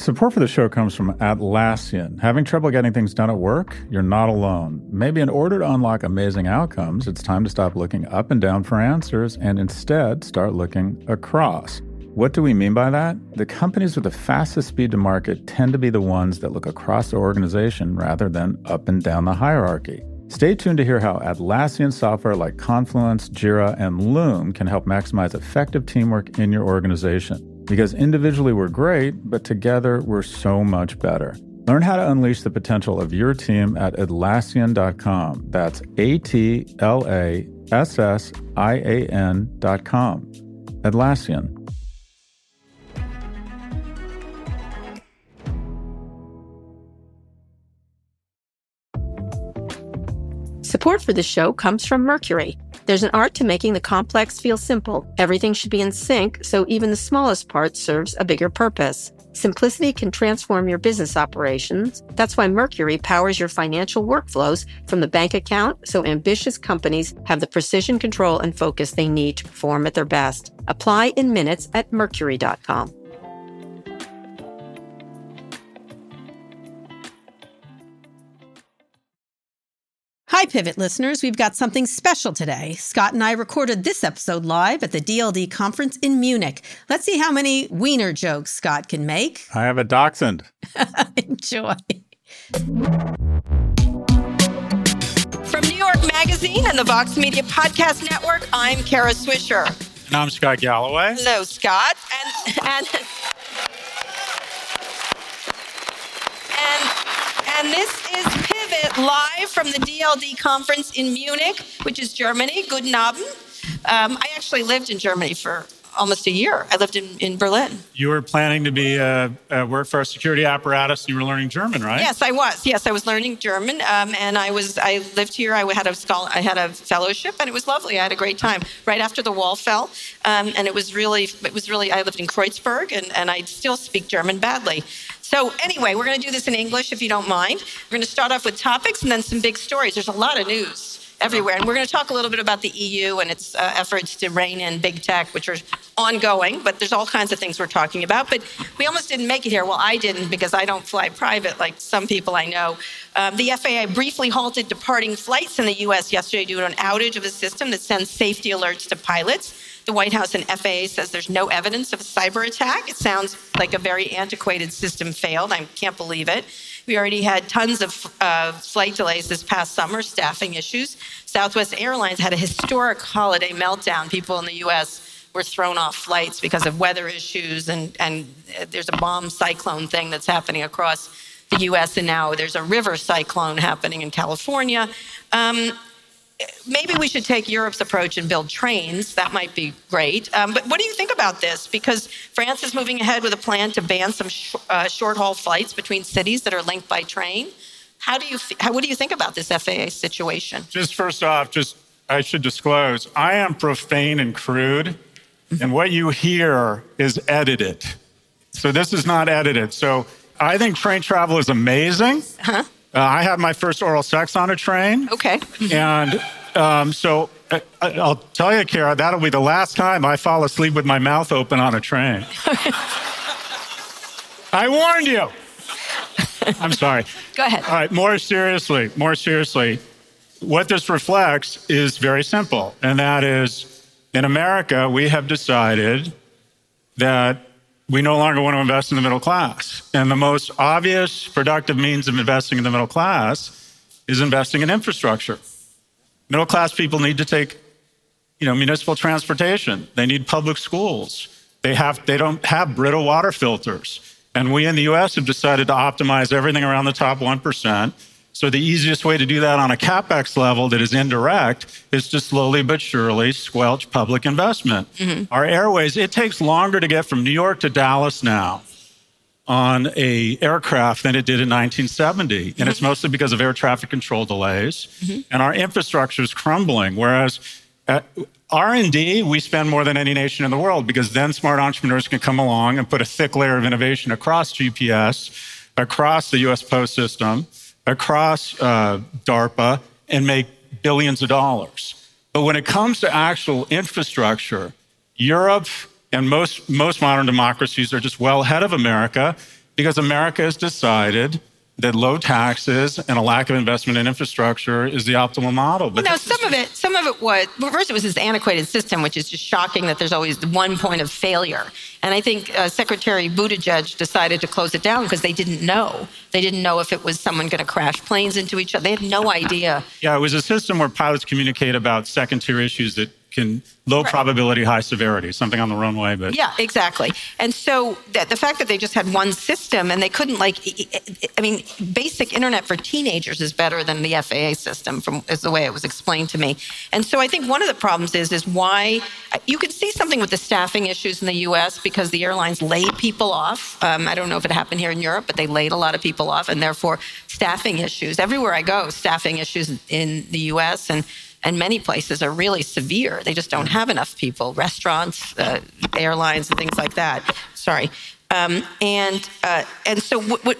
Support for the show comes from Atlassian. Having trouble getting things done at work? You're not alone. Maybe in order to unlock amazing outcomes, it's time to stop looking up and down for answers and instead start looking across. What do we mean by that? The companies with the fastest speed to market tend to be the ones that look across the organization rather than up and down the hierarchy. Stay tuned to hear how Atlassian software like Confluence, Jira, and Loom can help maximize effective teamwork in your organization. Because individually we're great, but together we're so much better. Learn how to unleash the potential of your team at Atlassian.com. That's A T L A S S I A N.com. Atlassian. Support for the show comes from Mercury. There's an art to making the complex feel simple. Everything should be in sync, so even the smallest part serves a bigger purpose. Simplicity can transform your business operations. That's why Mercury powers your financial workflows from the bank account so ambitious companies have the precision control and focus they need to perform at their best. Apply in minutes at mercury.com. Hi, Pivot listeners. We've got something special today. Scott and I recorded this episode live at the DLD conference in Munich. Let's see how many wiener jokes Scott can make. I have a dachshund. Enjoy. From New York Magazine and the Vox Media Podcast Network, I'm Kara Swisher. And I'm Scott Galloway. Hello, Scott. And and and, and this is Pivot live from the DLD conference in Munich, which is Germany. Guten Abend. Um, I actually lived in Germany for almost a year. I lived in, in Berlin. You were planning to be uh, uh, work for a security apparatus. You were learning German, right? Yes, I was. Yes, I was learning German, um, and I was. I lived here. I had a scholar, I had a fellowship, and it was lovely. I had a great time. Right after the wall fell, um, and it was really. It was really. I lived in Kreuzberg, and, and I still speak German badly. So anyway, we're going to do this in English if you don't mind. We're going to start off with topics and then some big stories. There's a lot of news everywhere. And we're going to talk a little bit about the EU and its uh, efforts to rein in big tech, which are ongoing, but there's all kinds of things we're talking about. But we almost didn't make it here. Well, I didn't because I don't fly private like some people I know. Um, the FAA briefly halted departing flights in the US yesterday due to an outage of a system that sends safety alerts to pilots. The White House and FAA says there's no evidence of a cyber attack. It sounds like a very antiquated system failed. I can't believe it. We already had tons of uh, flight delays this past summer, staffing issues. Southwest Airlines had a historic holiday meltdown. People in the US were thrown off flights because of weather issues, and, and there's a bomb cyclone thing that's happening across the US, and now there's a river cyclone happening in California. Um, maybe we should take Europe's approach and build trains. That might be great. Um, but what do you think about this? Because France is moving ahead with a plan to ban some sh- uh, short haul flights between cities that are linked by train. How do you how, what do you think about this FAA situation? Just first off, just I should disclose, I am profane and crude, and what you hear is edited. So this is not edited. So I think train travel is amazing. Huh? Uh, I had my first oral sex on a train. Okay. And um, so uh, I'll tell you, Kara, that'll be the last time I fall asleep with my mouth open on a train. I warned you. I'm sorry. Go ahead. All right, more seriously, more seriously, what this reflects is very simple, and that is in America, we have decided that we no longer want to invest in the middle class. And the most obvious productive means of investing in the middle class is investing in infrastructure. Middle class people need to take, you know, municipal transportation. They need public schools. They have they don't have brittle water filters. And we in the US have decided to optimize everything around the top 1%. So the easiest way to do that on a capex level that is indirect is to slowly but surely squelch public investment. Mm-hmm. Our airways, it takes longer to get from New York to Dallas now on a aircraft than it did in 1970 mm-hmm. and it's mm-hmm. mostly because of air traffic control delays mm-hmm. and our infrastructure is crumbling whereas r&d we spend more than any nation in the world because then smart entrepreneurs can come along and put a thick layer of innovation across gps across the us post system across uh, darpa and make billions of dollars. But when it comes to actual infrastructure europe and most, most modern democracies are just well ahead of America Because America has decided that low taxes and a lack of investment in infrastructure is the optimal model. But no, some of it, some of it was well, first it was this antiquated system, which is just shocking that there's always one point of failure. And I think uh, Secretary Buttigieg decided to close it down because they didn't know. They didn't know if it was someone going to crash planes into each other. They had no idea. Yeah, it was a system where pilots communicate about second tier issues that can low right. probability, high severity, something on the runway. But yeah, exactly. And so that the fact that they just had one system and they couldn't like, I mean, basic internet for teenagers is better than the FAA system, from is the way it was explained to me. And so I think one of the problems is is why you could see something with the staffing issues in the U.S. because the airlines laid people off. Um, I don't know if it happened here in Europe, but they laid a lot of people off, and therefore staffing issues everywhere I go, staffing issues in the U.S. and and many places are really severe. They just don't have enough people, restaurants, uh, airlines, and things like that. Sorry. Um, and uh, and so what, what,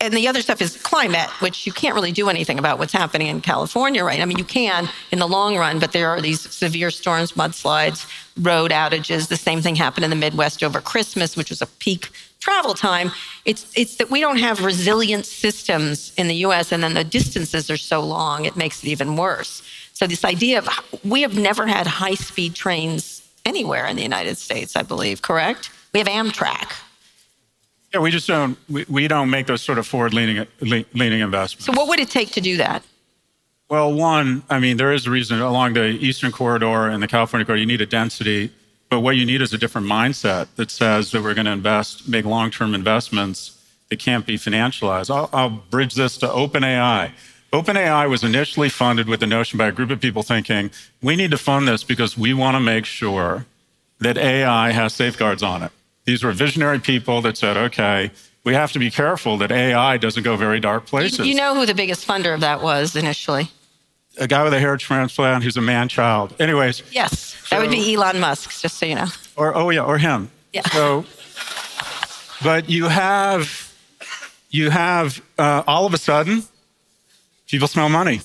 and the other stuff is climate, which you can't really do anything about what's happening in California, right? I mean, you can in the long run, but there are these severe storms, mudslides, road outages. The same thing happened in the Midwest over Christmas, which was a peak travel time. It's it's that we don't have resilient systems in the U.S., and then the distances are so long, it makes it even worse. So, this idea of we have never had high speed trains anywhere in the United States, I believe, correct? We have Amtrak. Yeah, we just don't, we, we don't make those sort of forward leaning, leaning investments. So, what would it take to do that? Well, one, I mean, there is a reason along the Eastern Corridor and the California Corridor, you need a density, but what you need is a different mindset that says that we're going to invest, make long term investments that can't be financialized. I'll, I'll bridge this to OpenAI. OpenAI was initially funded with the notion by a group of people thinking, we need to fund this because we want to make sure that AI has safeguards on it. These were visionary people that said, okay, we have to be careful that AI doesn't go very dark places. You know who the biggest funder of that was initially? A guy with a hair transplant who's a man child. Anyways. Yes, that so, would be Elon Musk, just so you know. Or, oh, yeah, or him. Yeah. So, but you have, you have uh, all of a sudden, People smell money.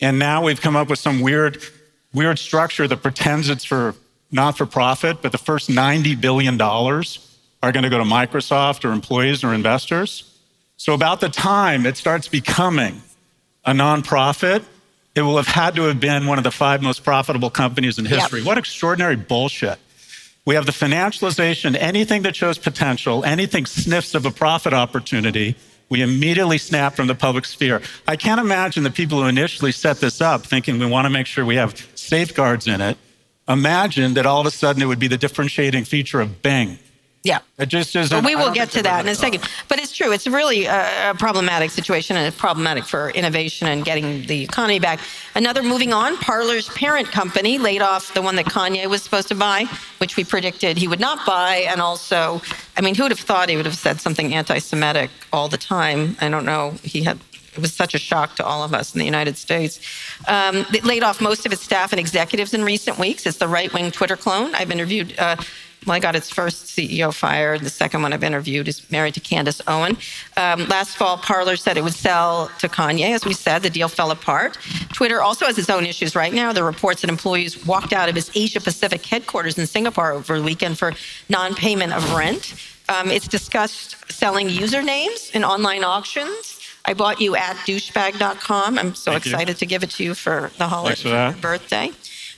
And now we've come up with some weird, weird structure that pretends it's for not for profit, but the first $90 billion are going to go to Microsoft or employees or investors. So, about the time it starts becoming a nonprofit, it will have had to have been one of the five most profitable companies in history. Yep. What extraordinary bullshit. We have the financialization, anything that shows potential, anything sniffs of a profit opportunity we immediately snap from the public sphere. I can't imagine the people who initially set this up thinking we want to make sure we have safeguards in it. Imagine that all of a sudden it would be the differentiating feature of Bing. Yeah. It just isn't. We will get to that in a second. But it's true. It's really a, problematic situation and it's problematic for innovation and getting the economy back. Another moving on, Parler's parent company laid off the one that Kanye was supposed to buy, which we predicted he would not buy. And also, I mean, who would have thought he would have said something anti Semitic all the time? I don't know. He had it was such a shock to all of us in the United States. Um, it laid off most of its staff and executives in recent weeks. It's the right wing Twitter clone. I've interviewed uh, well, I got its first CEO fired. The second one I've interviewed is married to Candace Owen. Um, last fall, Parler said it would sell to Kanye. As we said, the deal fell apart. Twitter also has its own issues right now. There are reports that employees walked out of its Asia Pacific headquarters in Singapore over the weekend for non payment of rent. Um, it's discussed selling usernames in online auctions. I bought you at douchebag.com. I'm so Thank excited you. to give it to you for the holiday birthday.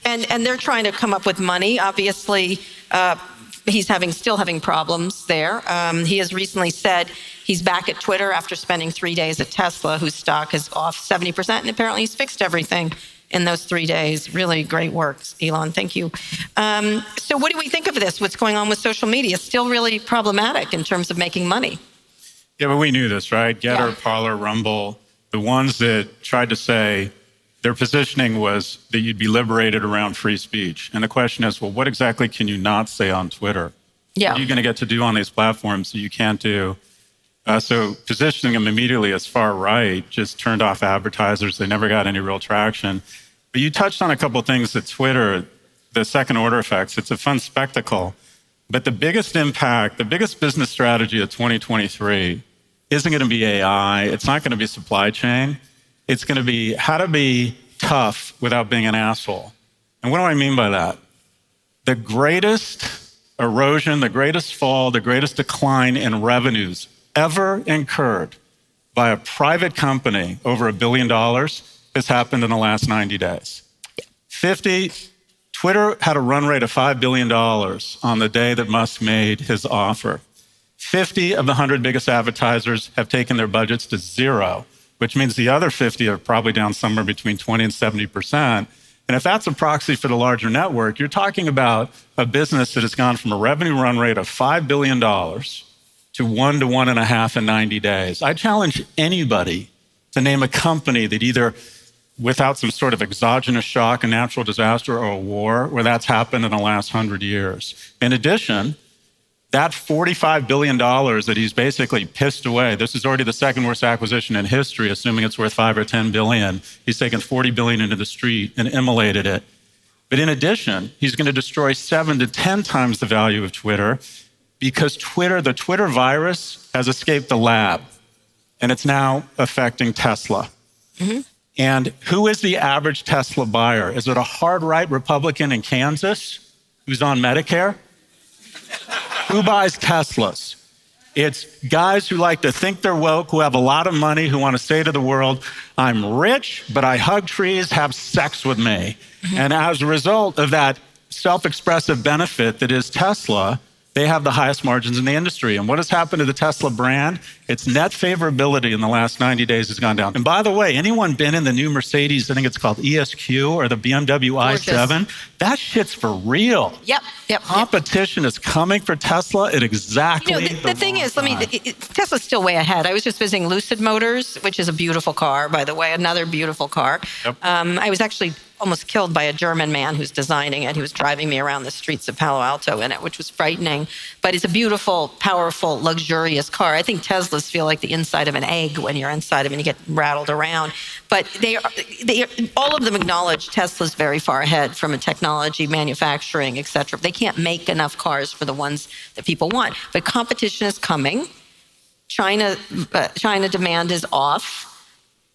And, and they're trying to come up with money. Obviously, uh, he's having still having problems there. Um, he has recently said he's back at Twitter after spending three days at Tesla, whose stock is off 70%, and apparently he's fixed everything in those three days. Really great work, Elon. Thank you. Um, so, what do we think of this? What's going on with social media? Still really problematic in terms of making money. Yeah, but we knew this, right? Gettr, yeah. Parler, Rumble, the ones that tried to say their positioning was that you'd be liberated around free speech. And the question is, well, what exactly can you not say on Twitter? Yeah. What are you going to get to do on these platforms that you can't do? Uh, so positioning them immediately as far right just turned off advertisers. They never got any real traction. But you touched on a couple things that Twitter, the second order effects. It's a fun spectacle. But the biggest impact, the biggest business strategy of 2023 isn't going to be AI. It's not going to be supply chain. It's going to be how to be tough without being an asshole. And what do I mean by that? The greatest erosion, the greatest fall, the greatest decline in revenues ever incurred by a private company over a billion dollars has happened in the last 90 days. 50, Twitter had a run rate of $5 billion on the day that Musk made his offer. 50 of the 100 biggest advertisers have taken their budgets to zero, which means the other 50 are probably down somewhere between 20 and 70%. And if that's a proxy for the larger network, you're talking about a business that has gone from a revenue run rate of $5 billion to one to one and a half in 90 days. I challenge anybody to name a company that either without some sort of exogenous shock, a natural disaster, or a war, where that's happened in the last hundred years. In addition, that $45 billion that he's basically pissed away, this is already the second worst acquisition in history, assuming it's worth five or 10 billion. He's taken 40 billion into the street and immolated it. But in addition, he's going to destroy seven to 10 times the value of Twitter because Twitter, the Twitter virus, has escaped the lab and it's now affecting Tesla. Mm-hmm. And who is the average Tesla buyer? Is it a hard right Republican in Kansas who's on Medicare? who buys Teslas? It's guys who like to think they're woke, who have a lot of money, who want to say to the world, I'm rich, but I hug trees, have sex with me. Mm-hmm. And as a result of that self expressive benefit that is Tesla, they have the highest margins in the industry. And what has happened to the Tesla brand? Its net favorability in the last 90 days has gone down. And by the way, anyone been in the new Mercedes, I think it's called ESQ or the BMW i7? That shit's for real. Yep, yep. Competition yep. is coming for Tesla at exactly you know, the, the, the thing is, let me, it, Tesla's still way ahead. I was just visiting Lucid Motors, which is a beautiful car, by the way, another beautiful car. Yep. Um, I was actually almost killed by a German man who's designing it. He was driving me around the streets of Palo Alto in it, which was frightening. But it's a beautiful, powerful, luxurious car. I think Teslas feel like the inside of an egg when you're inside of it and you get rattled around. But they, are, they are, all of them acknowledge Tesla's very far ahead from a technology, manufacturing, et cetera. They can't make enough cars for the ones that people want. But competition is coming. China, uh, China demand is off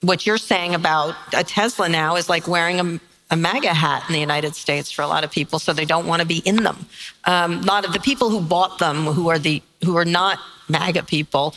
what you're saying about a Tesla now is like wearing a, a MAGA hat in the United States for a lot of people, so they don't want to be in them. Um, a lot of the people who bought them, who are the who are not MAGA people,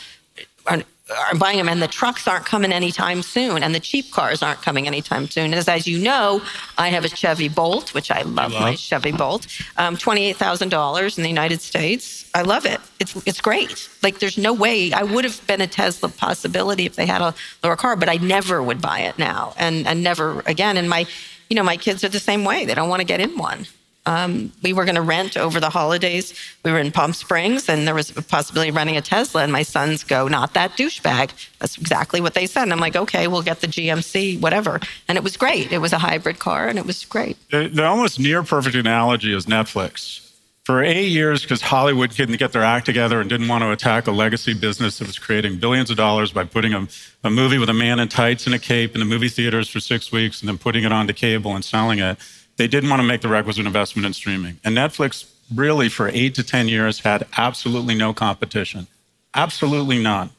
are, are buying them, and the trucks aren't coming anytime soon, and the cheap cars aren't coming anytime soon. As, as you know, I have a Chevy Bolt, which I love, love. my Chevy Bolt, um, twenty-eight thousand dollars in the United States. I love it. It's it's great. Like there's no way I would have been a Tesla possibility if they had a lower car, but I never would buy it now, and and never again. And my you know, my kids are the same way. They don't want to get in one. Um, we were going to rent over the holidays. We were in Palm Springs, and there was a possibility of renting a Tesla. And my sons go, "Not that douchebag." That's exactly what they said. And I'm like, "Okay, we'll get the GMC, whatever." And it was great. It was a hybrid car, and it was great. The, the almost near perfect analogy is Netflix. For eight years, because Hollywood couldn't get their act together and didn't want to attack a legacy business that was creating billions of dollars by putting a, a movie with a man in tights and a cape in the movie theaters for six weeks and then putting it onto cable and selling it they didn't want to make the requisite investment in streaming. And Netflix really, for eight to 10 years, had absolutely no competition. Absolutely none.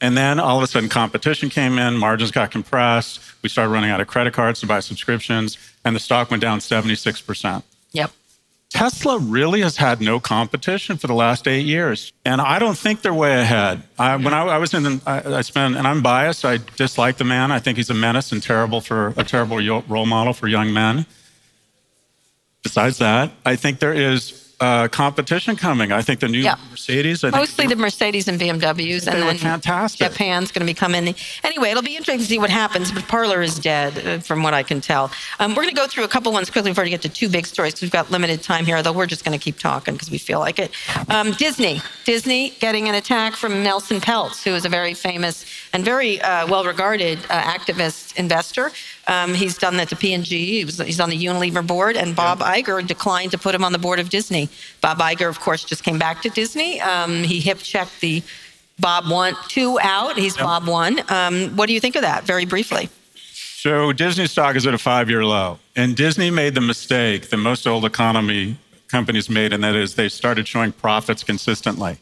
And then all of a sudden, competition came in, margins got compressed. We started running out of credit cards to buy subscriptions, and the stock went down 76%. Yep. Tesla really has had no competition for the last eight years. And I don't think they're way ahead. I, when I, I, was in, I, I spent, and I'm biased, I dislike the man. I think he's a menace and terrible for a terrible role model for young men. Besides that, I think there is uh, competition coming. I think the new yeah. Mercedes. I Mostly the Mercedes and BMWs, and then fantastic. Japan's going to be coming. Anyway, it'll be interesting to see what happens. But Parler is dead, uh, from what I can tell. Um, we're going to go through a couple ones quickly before we get to two big stories because we've got limited time here. Though we're just going to keep talking because we feel like it. Um, Disney, Disney getting an attack from Nelson Peltz, who is a very famous and very uh, well-regarded uh, activist investor. Um, he's done that to P&G. He was, he's on the Unilever board, and Bob yeah. Iger declined to put him on the board of Disney. Bob Iger, of course, just came back to Disney. Um, he hip checked the Bob one two out. He's yep. Bob one. Um, what do you think of that? Very briefly. So Disney stock is at a five-year low, and Disney made the mistake that most old economy companies made, and that is they started showing profits consistently.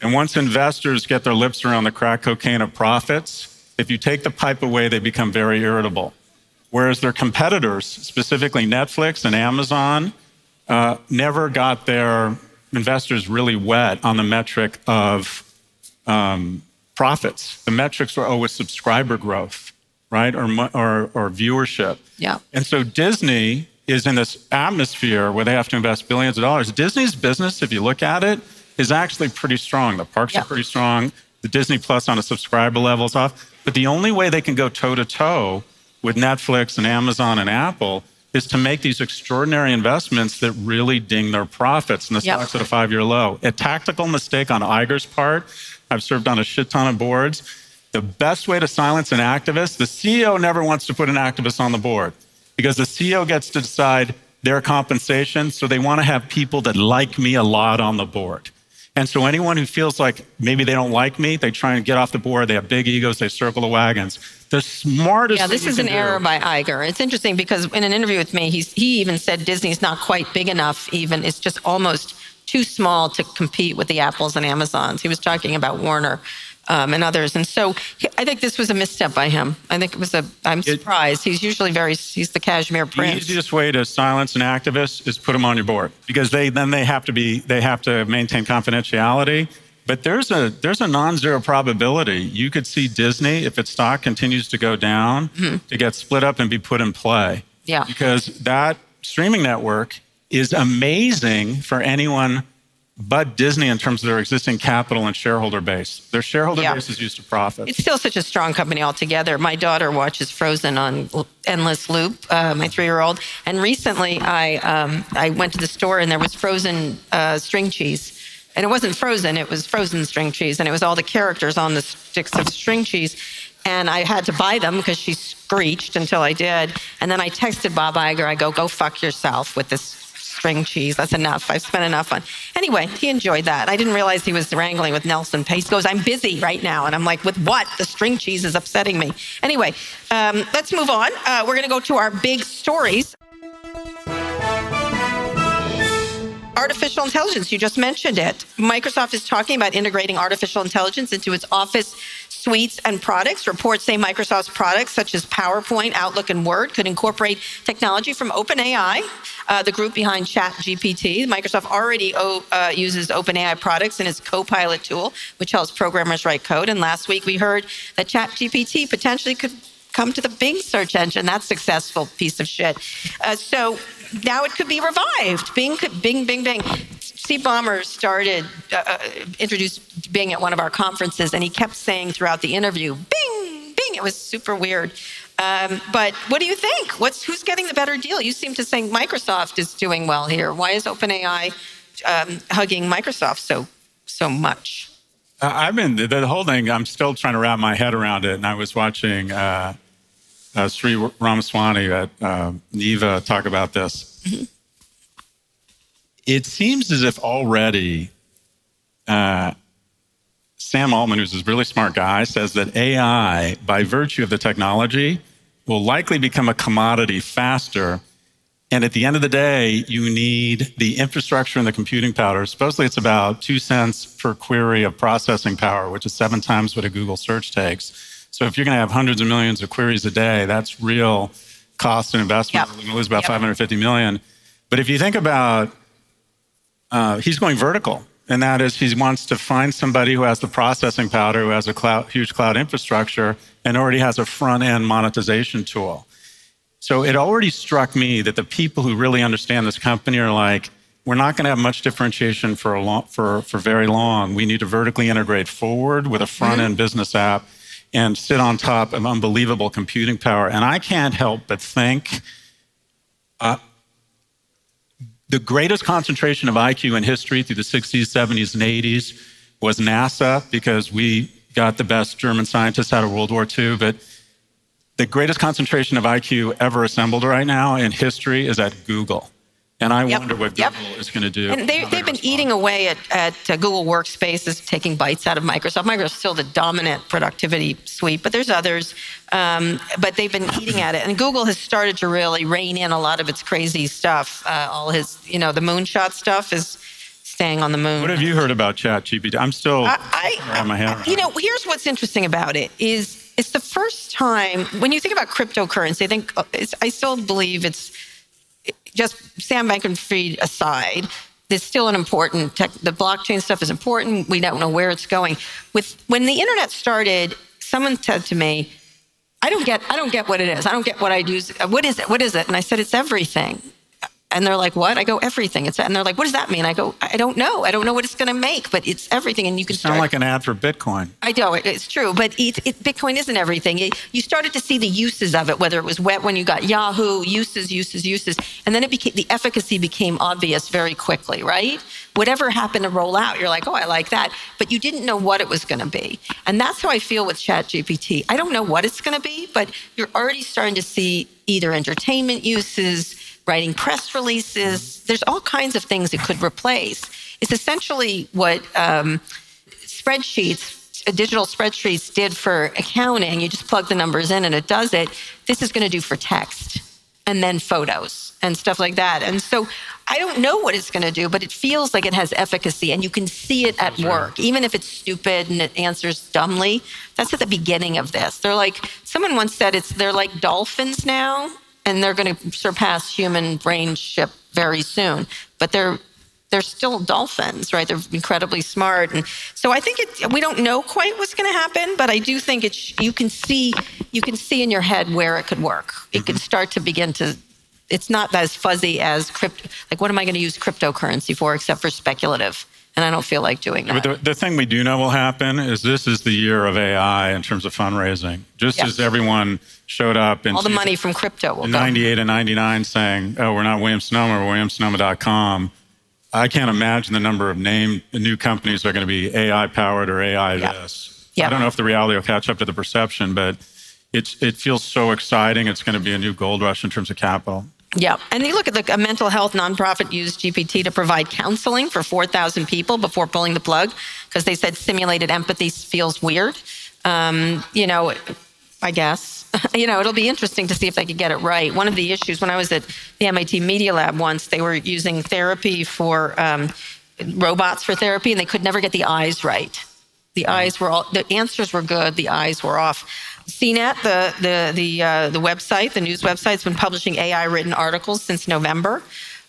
And once investors get their lips around the crack cocaine of profits, if you take the pipe away, they become very irritable. Whereas their competitors, specifically Netflix and Amazon, uh, never got their investors really wet on the metric of um, profits. The metrics were always subscriber growth, right, or, or or viewership. Yeah. And so Disney is in this atmosphere where they have to invest billions of dollars. Disney's business, if you look at it, is actually pretty strong. The parks Yeah. are pretty strong. The Disney Plus on a subscriber level is off. But the only way they can go toe to toe with Netflix and Amazon and Apple is to make these extraordinary investments that really ding their profits. And the Yep. stock's at a five year low. A tactical mistake on Iger's part. I've served on a shit ton of boards. The best way to silence an activist, the CEO never wants to put an activist on the board because the CEO gets to decide their compensation. So they want to have people that like me a lot on the board. And so anyone who feels like maybe they don't like me, they try and get off the board. They have big egos. They circle the wagons. The smartest. Yeah, this is an do- error by Iger. It's interesting because in an interview with me, he's, he even said Disney's not quite big enough, even. It's just almost too small to compete with the Apples and Amazons. He was talking about Warner um, and others. And so I think this was a misstep by him. I think it was a, I'm surprised. He's usually very, he's the cashmere prince. The easiest way to silence an activist is put them on your board because they then they have to be they have to maintain confidentiality. But there's a there's a non-zero probability you could see Disney if its stock continues to go down to get split up and be put in play. Yeah. Because that streaming network is amazing for anyone but Disney in terms of their existing capital and shareholder base. Their shareholder Yeah. base is used to profit. It's still such a strong company altogether. My daughter watches Frozen on endless loop. Uh, my three-year-old, and recently I um, I went to the store and there was frozen uh, string cheese, and it wasn't frozen; it was frozen string cheese, and it was all the characters on the sticks of string cheese. And I had to buy them because she screeched until I did. And then I texted Bob Iger. I go, "Go fuck yourself with this string cheese. That's enough. I've spent enough on. Anyway, he enjoyed that. I didn't realize he was wrangling with Nelson Peltz. He goes, I'm busy right now. And I'm like, with what? The string cheese is upsetting me. Anyway, um, let's move on. Uh, we're going to go to our big stories. Artificial intelligence, you just mentioned it. Microsoft is talking about integrating artificial intelligence into its Office suites and products. Reports say Microsoft's products, such as PowerPoint, Outlook, and Word, could incorporate technology from OpenAI, uh, the group behind ChatGPT. Microsoft already o- uh, uses OpenAI products in its Copilot tool, which helps programmers write code. And last week we heard that ChatGPT potentially could come to the Bing search engine. That successful piece of shit. Uh, so now it could be revived. Bing Bing Bing Bing. Steve Ballmer started uh, uh, introduced Bing at one of our conferences, and he kept saying throughout the interview, "Bing Bing." It was super weird. Um, but what do you think? What's who's getting the better deal? You seem to think Microsoft is doing well here. Why is OpenAI um, hugging Microsoft so so much? Uh, I've been the, whole thing. I'm still trying to wrap my head around it, and I was watching uh, uh, Sri Ramaswamy at uh, Neeva talk about this. It seems as if already uh, Sam Altman, who's this really smart guy, says that AI, by virtue of the technology, will likely become a commodity faster. And at the end of the day, you need the infrastructure and the computing power. Supposedly, it's about two cents per query of processing power, which is seven times what a Google search takes. So if you're going to have hundreds of millions of queries a day, that's real cost and investment. Yep. We're going to lose about Yep. 550 million. But if you think about, uh, he's going vertical, and that is he wants to find somebody who has the processing power, who has a cloud, huge cloud infrastructure, and already has a front end monetization tool. So it already struck me that the people who really understand this company are like, we're not going to have much differentiation for a long, for, for very long. We need to vertically integrate forward with a front end business app and sit on top of unbelievable computing power. And I can't help but think uh, the greatest concentration of IQ in history through the 60s, 70s, and 80s was NASA because we got the best German scientists out of World War II. But the greatest concentration of IQ ever assembled right now in history is at Google. And I Yep. wonder what Yep. Google is going to do. And they, they've been eating away at, at uh, Google Workspaces, taking bites out of Microsoft. Microsoft's still the dominant productivity suite, but there's others. Um, but they've been eating at it. And Google has started to really rein in a lot of its crazy stuff. Uh, all his, you know, the moonshot stuff is staying on the moon. What have you heard about ChatGPT? I'm still I, wrapping my head I, around you know, here's what's interesting about it is it's the first time when you think about cryptocurrency. I think uh, it's, I still believe it's just Sam Bankman-Fried aside. there's still an important tech, the blockchain stuff is important. We don't know where it's going. With when the internet started, someone said to me, I don't get I don't get what it is. I don't get what I do What is it? What is it? And I said, it's everything. And they're like, what? I go, everything. It's and they're like, what does that mean? I go, I don't know. I don't know what it's going to make, but it's everything. And you can sound start, like an ad for Bitcoin. I know it, it's true, but it, it, Bitcoin isn't everything. It, you started to see the uses of it, whether it was wet when you got Yahoo, uses, uses, uses, and then it became the efficacy became obvious very quickly, right? Whatever happened to roll out, you're like, oh, I like that, but you didn't know what it was going to be, and that's how I feel with ChatGPT. I don't know what it's going to be, but you're already starting to see either entertainment uses writing press releases. There's all kinds of things it could replace. It's essentially what um, spreadsheets, uh, digital spreadsheets did for accounting. You just plug the numbers in and it does it. This is going to do for text and then photos and stuff like that. And so I don't know what it's going to do, but it feels like it has efficacy and you can see it at work. Even if it's stupid and it answers dumbly, that's at the beginning of this. They're like, someone once said it's, they're like dolphins now and they're going to surpass human brain ship very soon. But they're they're still dolphins, right? They're incredibly smart, and so I think it, we don't know quite what's going to happen, but I do think it's you can see you can see in your head where it could work. It could mm-hmm. start to begin to. It's not as fuzzy as crypto. Like, what am I going to use cryptocurrency for, except for speculative? And I don't feel like doing that. But the, the thing we do know will happen is this is the year of AI in terms of fundraising. Just Yes. as everyone showed up in All the money from crypto will in go. 98 and 99 saying, oh, we're not Williams Sonoma, we're WilliamsSonoma.com. I can't imagine the number of name new companies that are going to be AI powered or AI Yeah. this. Yeah. I don't know if the reality will catch up to the perception, but it's, it feels so exciting. It's going to be a new gold rush in terms of capital. Yeah. And you look at the a mental health nonprofit used GPT to provide counseling for 4,000 people before pulling the plug because they said simulated empathy feels weird. Um, you know, I guess. you know, it'll be interesting to see if they could get it right. One of the issues when I was at the MIT Media Lab once, they were using therapy for um, robots for therapy and they could never get the eyes right. The eyes were all, the answers were good, the eyes were off. CNET, the the the uh, the website, the news website's been publishing AI written articles since November.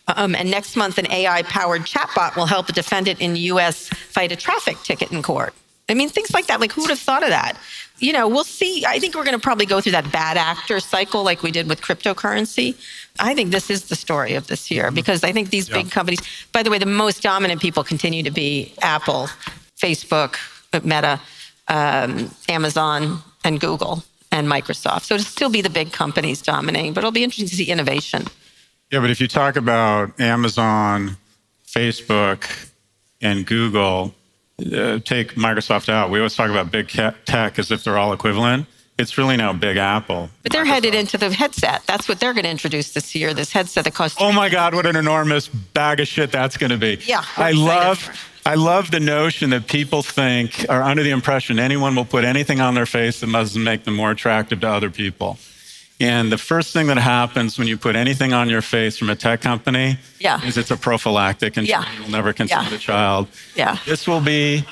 Um, and next month, an AI powered chatbot will help a defendant in the U.S. fight a traffic ticket in court. I mean, things like that. Like, who would have thought of that? You know, we'll see. I think we're going to probably go through that bad actor cycle like we did with cryptocurrency. I think this is the story of this year because I think these big companies, by the way, the most dominant people continue to be Apple, Facebook, Meta, um, Amazon, and Google and Microsoft. So it'll still be the big companies dominating, but it'll be interesting to see innovation. Yeah, but if you talk about Amazon, Facebook, and Google, uh, take Microsoft out. We always talk about big tech as if they're all equivalent. It's really now Big Apple. But they're headed into the headset. That's what they're going to introduce this year. This headset that costs. Oh my God, what an enormous bag of shit that's going to be. Yeah, I excited love. I love the notion that people think are under the impression anyone will put anything on their face that doesn't make them more attractive to other people. And the first thing that happens when you put anything on your face from a tech company Yeah. is it's a prophylactic and Yeah. you'll never consent Yeah. the child. Yeah. This will be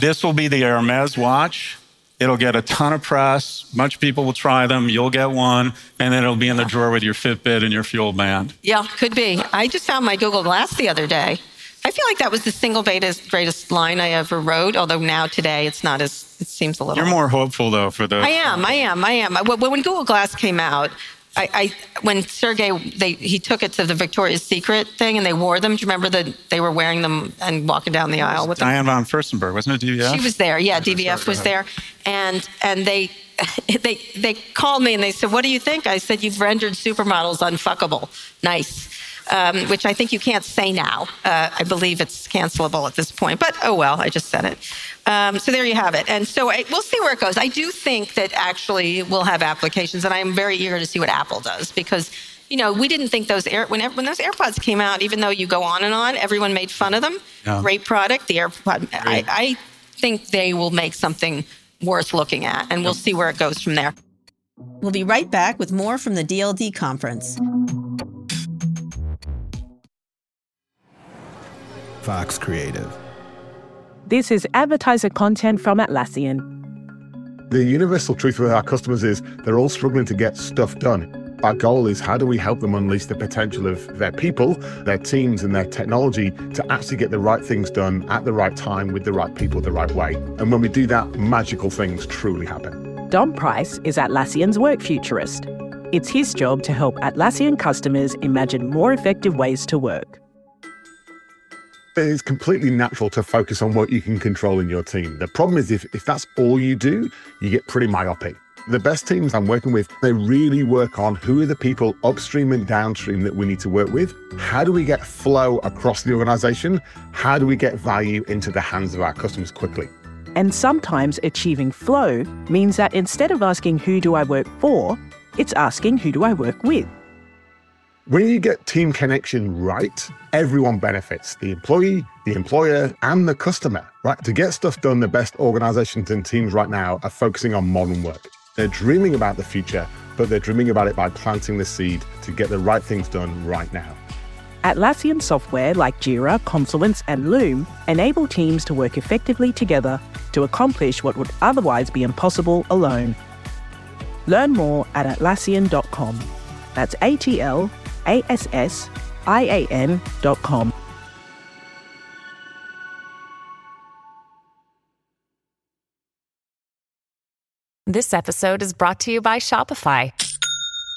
this will be the Hermes watch. It'll get a ton of press. Much people will try them. You'll get one, and then it'll be in the drawer with your Fitbit and your fuel band. Yeah, could be. I just found my Google Glass the other day. I feel like that was the single greatest, greatest line I ever wrote, although now today it's not as, it seems a little. You're more hopeful though for the. I am. I am. I am. When when Google Glass came out, I, I when Sergey they he took it to the Victoria's Secret thing and they wore them. Do you remember that they were wearing them and walking down the aisle with them? Diane von Furstenberg, wasn't it DVF? She was there. Yeah, DVF was there, and and they they they called me and they said, "What do you think?" I said, "You've rendered supermodels unfuckable." Nice. Um, which I think you can't say now. Uh, I believe it's cancelable at this point, but oh well, I just said it. Um, so there you have it. And so I, we'll see where it goes. I do think that actually we'll have applications, and I'm very eager to see what Apple does because you know we didn't think those air when, when those AirPods came out, even though you go on and on, everyone made fun of them. Yeah. Great product, the AirPod. I, I think they will make something worth looking at, and we'll see where it goes from there. We'll be right back with more from the DLD conference. Vox Creative. This is advertiser content from Atlassian. The universal truth with our customers is they're all struggling to get stuff done. Our goal is how do we help them unleash the potential of their people, their teams, and their technology to actually get the right things done at the right time with the right people the right way. And when we do that, magical things truly happen. Dom Price is Atlassian's work futurist. It's his job to help Atlassian customers imagine more effective ways to work. It's completely natural to focus on what you can control in your team. The problem is if, if that's all you do, you get pretty myopic. The best teams I'm working with, they really work on who are the people upstream and downstream that we need to work with. How do we get flow across the organization? How do we get value into the hands of our customers quickly? And sometimes achieving flow means that instead of asking who do I work for, it's asking who do I work with. When you get team connection right, everyone benefits the employee, the employer, and the customer, right? To get stuff done, the best organizations and teams right now are focusing on modern work. They're dreaming about the future, but they're dreaming about it by planting the seed to get the right things done right now. Atlassian software like Jira, Confluence, and Loom enable teams to work effectively together to accomplish what would otherwise be impossible alone. Learn more at Atlassian.com. That's A T L A S S I A N.com. This episode is brought to you by Shopify.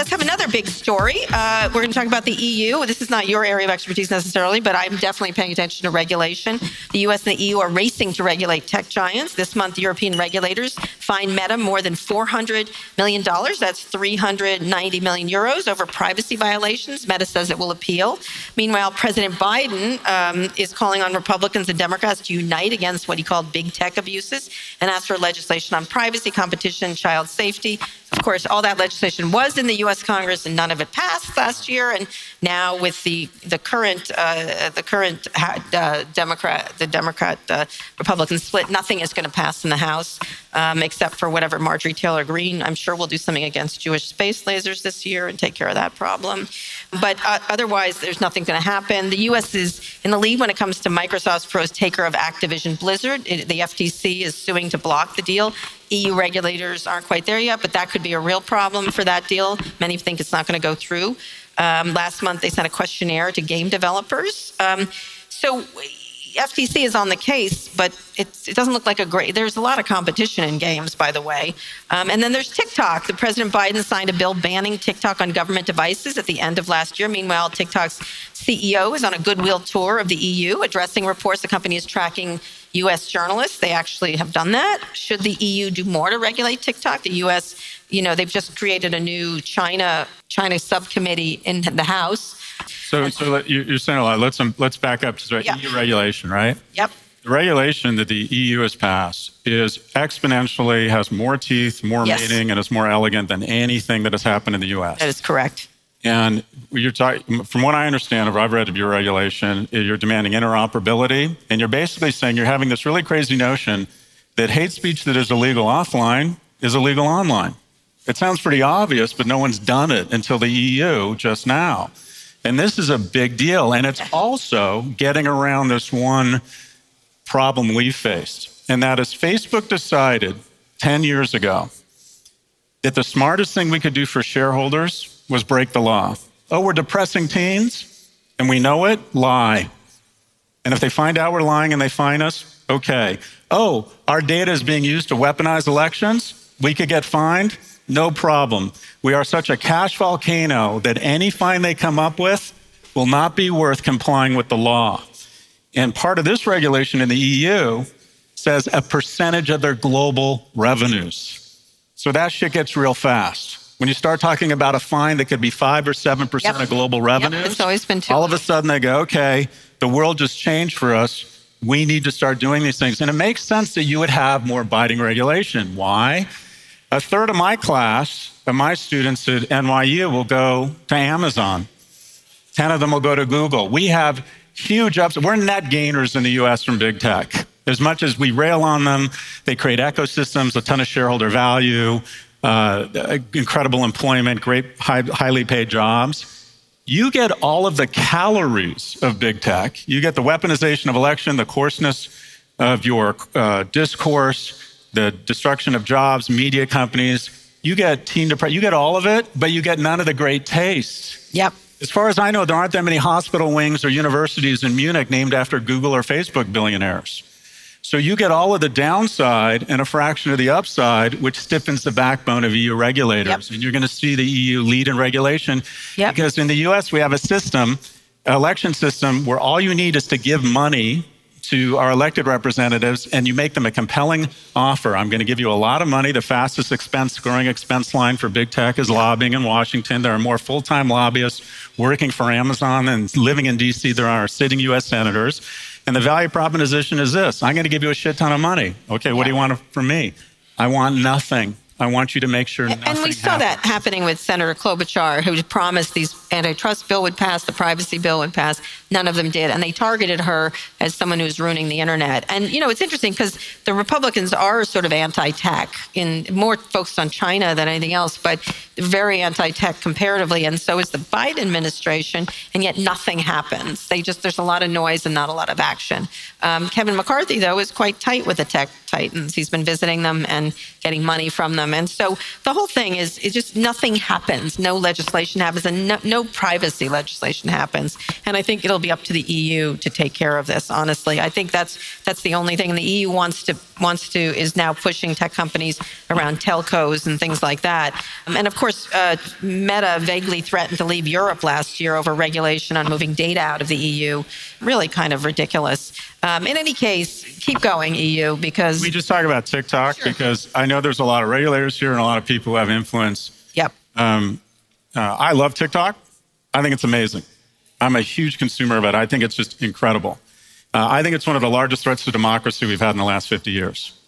Let's have another big story. Uh, we're going to talk about the EU. This is not your area of expertise necessarily, but I'm definitely paying attention to regulation. The U.S. and the EU are racing to regulate tech giants. This month, European regulators fined Meta more than 400 million dollars. That's 390 million euros over privacy violations. Meta says it will appeal. Meanwhile, President Biden um, is calling on Republicans and Democrats to unite against what he called big tech abuses and ask for legislation on privacy, competition, child safety. Of course, all that legislation was in the U.S. Congress, and none of it passed last year. And now, with the the current uh, the current uh, Democrat the Democrat uh, Republican split, nothing is going to pass in the House um, except for whatever Marjorie Taylor Greene. I'm sure we'll do something against Jewish space lasers this year and take care of that problem. But uh, otherwise, there's nothing going to happen. The U.S. is in the lead when it comes to Microsoft's proposed taker of Activision Blizzard. It, the FTC is suing to block the deal. EU regulators aren't quite there yet, but that could be a real problem for that deal. Many think it's not going to go through. Um, last month, they sent a questionnaire to game developers. Um, so FTC is on the case, but it doesn't look like a great. There's a lot of competition in games, by the way. Um, and then there's TikTok. The President Biden signed a bill banning TikTok on government devices at the end of last year. Meanwhile, TikTok's CEO is on a goodwill tour of the EU, addressing reports the company is tracking U.S. journalists. They actually have done that. Should the EU do more to regulate TikTok? The U.S. You know, they've just created a new China China subcommittee in the House so, so you're saying a lot. Let's um, let's back up to yeah. EU regulation, right? Yep. The regulation that the EU has passed is exponentially has more teeth, more yes. meaning, and is more elegant than anything that has happened in the U.S. That is correct. And you're talking, from what I understand, if I've read of your regulation, you're demanding interoperability, and you're basically saying you're having this really crazy notion that hate speech that is illegal offline is illegal online. It sounds pretty obvious, but no one's done it until the EU just now. And this is a big deal. And it's also getting around this one problem we faced. And that is Facebook decided 10 years ago that the smartest thing we could do for shareholders was break the law. Oh, we're depressing teens and we know it, lie. And if they find out we're lying and they fine us, okay. Oh, our data is being used to weaponize elections, we could get fined. No problem. We are such a cash volcano that any fine they come up with will not be worth complying with the law. And part of this regulation in the EU says a percentage of their global revenues. So that shit gets real fast. When you start talking about a fine that could be five or seven percent yep. of global revenues, yep, it's always been too all of a sudden they go, okay, the world just changed for us. We need to start doing these things. And it makes sense that you would have more biting regulation. Why? A third of my class, of my students at NYU, will go to Amazon. 10 of them will go to Google. We have huge ups. We're net gainers in the US from big tech. As much as we rail on them, they create ecosystems, a ton of shareholder value, uh, incredible employment, great, high, highly paid jobs. You get all of the calories of big tech. You get the weaponization of election, the coarseness of your uh, discourse, the destruction of jobs, media companies. You get teen depression. You get all of it, but you get none of the great taste. Yep. As far as I know, there aren't that many hospital wings or universities in Munich named after Google or Facebook billionaires. So you get all of the downside and a fraction of the upside, which stiffens the backbone of EU regulators. Yep. And you're going to see the EU lead in regulation yep. because in the US, we have a system, election system, where all you need is to give money to our elected representatives and you make them a compelling offer. I'm going to give you a lot of money. The fastest expense growing expense line for big tech is lobbying in Washington. There are more full time lobbyists working for Amazon and living in DC than are sitting US senators. And the value proposition is this I'm going to give you a shit ton of money. Okay, what do you want from me? I want nothing. I want you to make sure And we saw happens. that happening with Senator Klobuchar, who promised these antitrust bill would pass, the privacy bill would pass. None of them did. And they targeted her as someone who's ruining the internet. And, you know, it's interesting because the Republicans are sort of anti tech, in more focused on China than anything else, but very anti tech comparatively. And so is the Biden administration. And yet nothing happens. They just, there's a lot of noise and not a lot of action. Um, Kevin McCarthy, though, is quite tight with the tech titans. He's been visiting them and getting money from them. And so the whole thing is, it just nothing happens. No legislation happens and no, no privacy legislation happens. And I think it'll be up to the EU to take care of this. Honestly, I think that's that's the only thing. And the EU wants to wants to is now pushing tech companies around telcos and things like that. Um, and of course, uh, Meta vaguely threatened to leave Europe last year over regulation on moving data out of the EU. Really, kind of ridiculous. Um, in any case, keep going, EU, because we just talk about TikTok sure. because I know there's a lot of regulators here and a lot of people who have influence. Yep. Um, uh, I love TikTok. I think it's amazing. I'm a huge consumer of it. I think it's just incredible. Uh, I think it's one of the largest threats to democracy we've had in the last 50 years.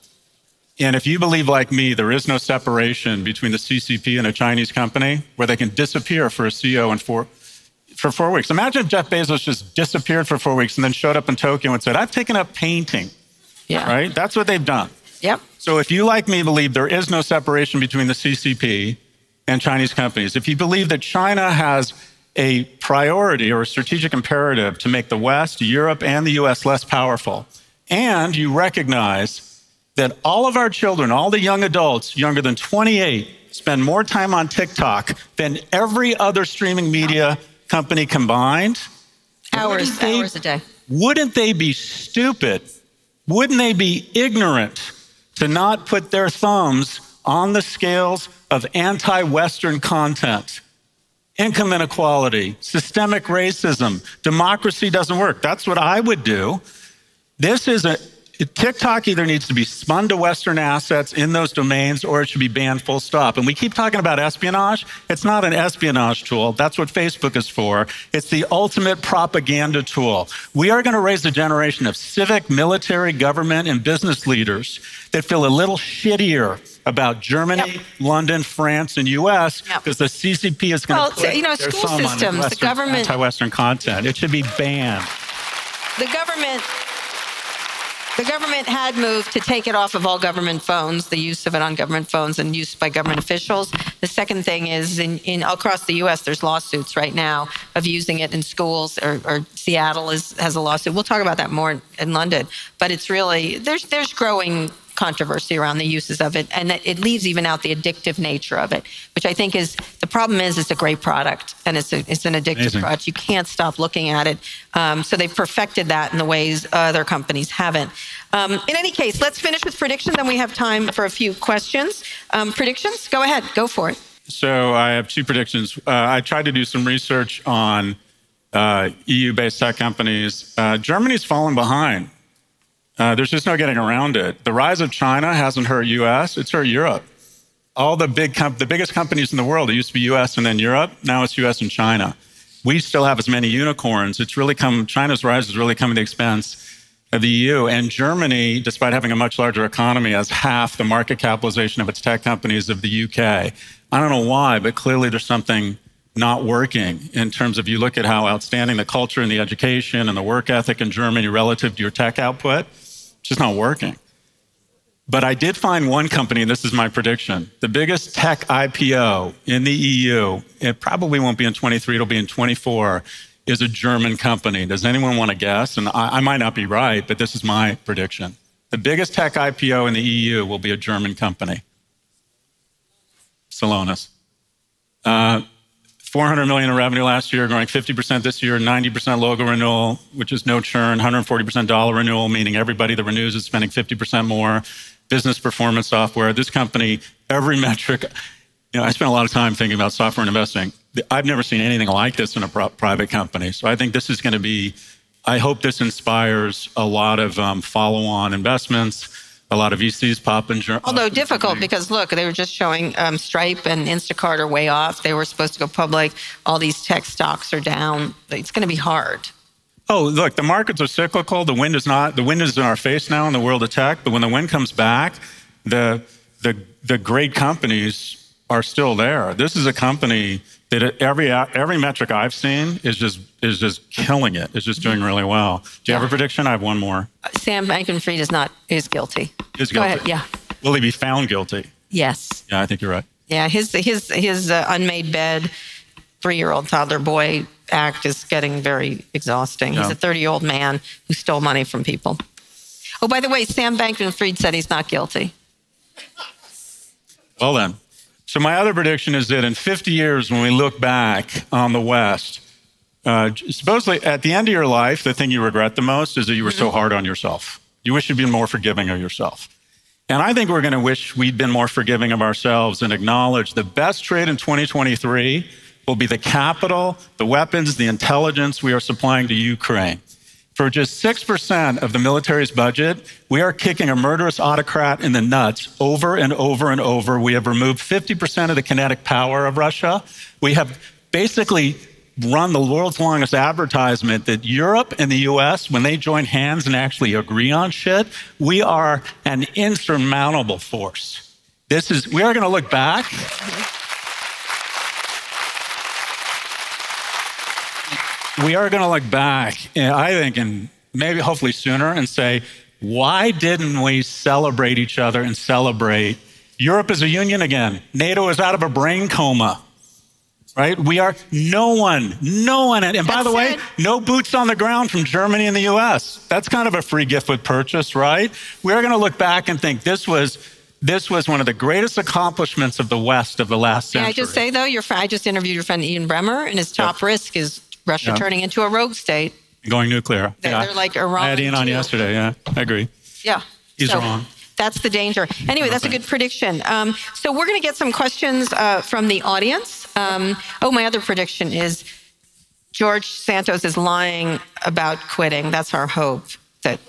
And if you believe, like me, there is no separation between the CCP and a Chinese company where they can disappear for a CEO in four, for four weeks. Imagine if Jeff Bezos just disappeared for four weeks and then showed up in Tokyo and said, I've taken up painting. Yeah. Right? That's what they've done. Yep. So if you, like me, believe there is no separation between the CCP and Chinese companies, if you believe that China has a priority or a strategic imperative to make the West, Europe, and the US less powerful. And you recognize that all of our children, all the young adults younger than 28, spend more time on TikTok than every other streaming media company combined. Hours, they, hours a day. Wouldn't they be stupid? Wouldn't they be ignorant to not put their thumbs on the scales of anti Western content? income inequality, systemic racism, democracy doesn't work. That's what I would do. This is a TikTok either needs to be spun to Western assets in those domains or it should be banned full stop. And we keep talking about espionage. It's not an espionage tool. That's what Facebook is for. It's the ultimate propaganda tool. We are going to raise a generation of civic, military, government, and business leaders that feel a little shittier about Germany, yep. London, France, and U.S. because yep. the CCP is going well, to put you know, their school systems, Western, the government, anti-Western content. It should be banned. The government the government had moved to take it off of all government phones, the use of it on government phones and use by government officials. The second thing is in, in across the U.S., there's lawsuits right now of using it in schools, or, or Seattle is, has a lawsuit. We'll talk about that more in, in London, but it's really there's there's growing controversy around the uses of it, and that it leaves even out the addictive nature of it, which I think is the problem. Is it's a great product and it's a, it's an addictive Amazing. product. You can't stop looking at it. Um, so they've perfected that in the ways other companies haven't. Um, in any case, let's finish with predictions, then we have time for a few questions. Um, predictions? Go ahead, go for it. So I have two predictions. Uh, I tried to do some research on uh, EU-based tech companies. Uh, Germany's fallen behind. Uh, there's just no getting around it. The rise of China hasn't hurt U.S. It's hurt Europe. All the big, the biggest companies in the world, it used to be U.S. and then Europe. Now it's U.S. and China. We still have as many unicorns. It's really come. China's rise has really come at the expense of the EU. And Germany, despite having a much larger economy, has half the market capitalization of its tech companies of the UK. I don't know why, but clearly there's something not working in terms of you look at how outstanding the culture and the education and the work ethic in Germany relative to your tech output. It's just not working. But I did find one company, this is my prediction, the biggest tech IPO in the EU, it probably won't be in 23, it'll be in 24, is a German company. Does anyone want to guess? And I, I might not be right, but this is my prediction. The biggest tech IPO in the EU will be a German company. Celonis. Uh, 400 million in revenue last year, growing 50% this year, 90% logo renewal, which is no churn, 140% dollar renewal, meaning everybody that renews is spending 50% more. Business performance software. This company, every metric, you know, I spent a lot of time thinking about software and investing. I've never seen anything like this in a private company. So I think this is going to be, I hope this inspires a lot of um, follow on investments. A lot of VCs pop in. Although difficult because look, they were just showing um, Stripe and Instacart are way off. They were supposed to go public. All these tech stocks are down. It's going to be hard. Oh, look, the markets are cyclical. The wind is not. The wind is in our face now in the world of tech. But when the wind comes back, the the the great companies are still there. This is a company that every every metric I've seen is just is just killing it. It's just doing mm-hmm. really well. Do you have a prediction? I have one more. Sam Bankman-Fried is not is guilty. Is guilty. Go ahead. Yeah. Will he be found guilty? Yes. Yeah, I think you're right. Yeah, his his his uh, unmade bed, three year old toddler boy act is getting very exhausting. Yeah. He's a 30 year old man who stole money from people. Oh, by the way, Sam Bankman-Fried said he's not guilty. Well then, so, my other prediction is that in 50 years, when we look back on the West, uh, supposedly at the end of your life, the thing you regret the most is that you were so mm-hmm. hard on yourself. You wish you'd been more forgiving of yourself. And I think we're going to wish we'd been more forgiving of ourselves and acknowledge the best trade in 2023 will be the capital, the weapons, the intelligence we are supplying to Ukraine. For just 6% of the military's budget, we are kicking a murderous autocrat in the nuts over and over and over. We have removed 50% of the kinetic power of Russia. We have basically run the world's longest advertisement that Europe and the US, when they join hands and actually agree on shit, we are an insurmountable force. This is, we are going to look back. We are going to look back, eh, I think, and maybe hopefully sooner, and say, why didn't we celebrate each other and celebrate? Europe is a union again. NATO is out of a brain coma. Right? We are no one, no one. And by the way, no boots on the ground from Germany and the US. That's kind of a free gift with purchase, right? We're going to look back and think this was this was one of the greatest accomplishments of the West of the last century. Can I just say though, your I just interviewed your friend Ian Bremmer, and his top yep. risk is Russia yeah. turning into a rogue state. Going nuclear. They're, yeah. they're like Iran. I had Ian on yesterday. Yeah, I agree. Yeah. He's so, wrong. That's the danger. Anyway, that's a good prediction. Um, so we're going to get some questions uh, from the audience. Um, oh, my other prediction is George Santos is lying about quitting. That's our hope that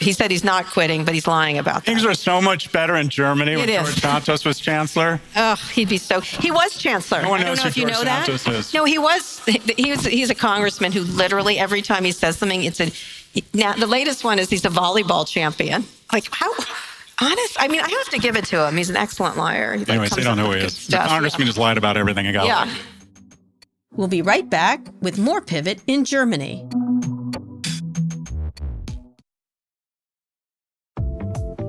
he said he's not quitting, but he's lying about that. Things are so much better in Germany it when is. George Santos was chancellor. Oh, he'd be so. He was chancellor. No one knows I don't know if you George know Santos that. Is. No, he was. He was. He's a congressman who literally every time he says something, it's a. Now the latest one is he's a volleyball champion. Like how? Honest, I mean, I have to give it to him. He's an excellent liar. He, Anyways, they don't know who he is. Stuff. The congressman yeah. just lied about everything he got. Yeah. We'll be right back with more Pivot in Germany.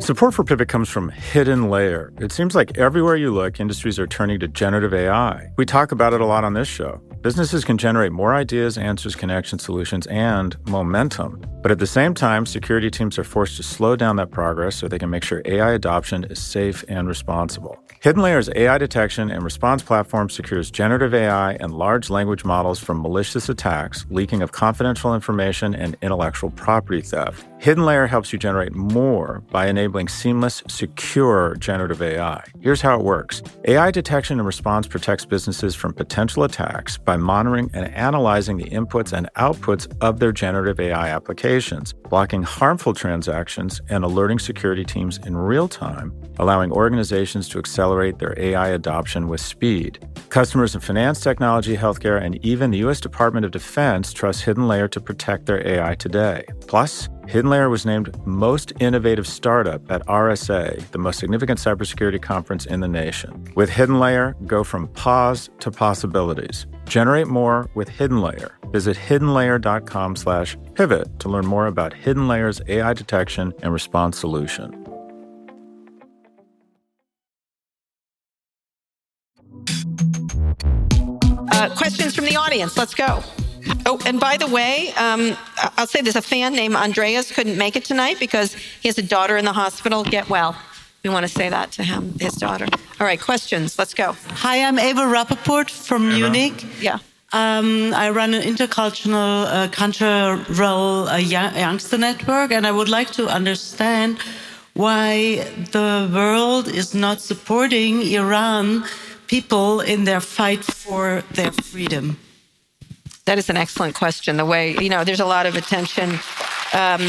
Support for Pivot comes from Hidden Layer. It seems like everywhere you look, industries are turning to generative AI. We talk about it a lot on this show. Businesses can generate more ideas, answers, connections, solutions, and momentum. But at the same time, security teams are forced to slow down that progress so they can make sure AI adoption is safe and responsible. Hidden Layer's AI detection and response platform secures generative AI and large language models from malicious attacks, leaking of confidential information, and intellectual property theft. Hidden Layer helps you generate more by enabling seamless, secure generative AI. Here's how it works AI detection and response protects businesses from potential attacks by monitoring and analyzing the inputs and outputs of their generative AI applications, blocking harmful transactions, and alerting security teams in real time, allowing organizations to accelerate their AI adoption with speed. Customers in finance, technology, healthcare, and even the U.S. Department of Defense trust Hidden Layer to protect their AI today. Plus, HiddenLayer was named Most Innovative Startup at RSA, the most significant cybersecurity conference in the nation. With HiddenLayer, go from pause to possibilities. Generate more with HiddenLayer. Visit hiddenlayer.com slash pivot to learn more about HiddenLayer's AI detection and response solution. Uh, questions from the audience. Let's go. Oh, and by the way, um, I'll say there's a fan named Andreas couldn't make it tonight because he has a daughter in the hospital. Get well. We want to say that to him, his daughter. All right, questions. Let's go. Hi, I'm Eva Rappaport from Munich. Yeah. Um, I run an intercultural, uh, cultural uh, youngster network, and I would like to understand why the world is not supporting Iran people in their fight for their freedom. That is an excellent question. The way, you know, there's a lot of attention. Um,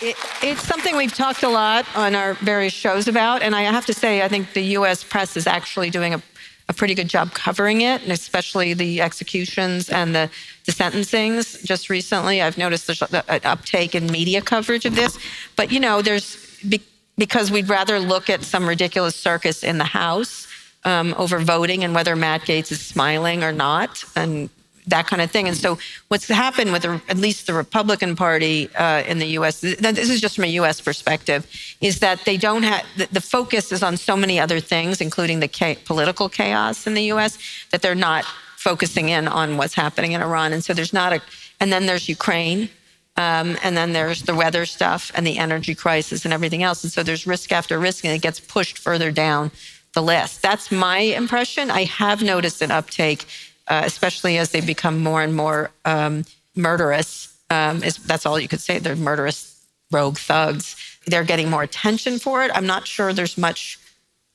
it, it's something we've talked a lot on our various shows about. And I have to say, I think the US press is actually doing a, a pretty good job covering it, and especially the executions and the, the sentencings. Just recently, I've noticed there's an uptake in media coverage of this. But, you know, there's because we'd rather look at some ridiculous circus in the House um, over voting and whether Matt Gaetz is smiling or not. And that kind of thing. And so, what's happened with the, at least the Republican Party uh, in the U.S. This is just from a U.S. perspective, is that they don't have the, the focus is on so many other things, including the cha- political chaos in the U.S. that they're not focusing in on what's happening in Iran. And so there's not a, and then there's Ukraine. Um, and then there's the weather stuff and the energy crisis and everything else. And so there's risk after risk, and it gets pushed further down the list. That's my impression. I have noticed an uptake uh, especially as they become more and more um, murderous. Um, is, that's all you could say. They're murderous rogue thugs. They're getting more attention for it. I'm not sure there's much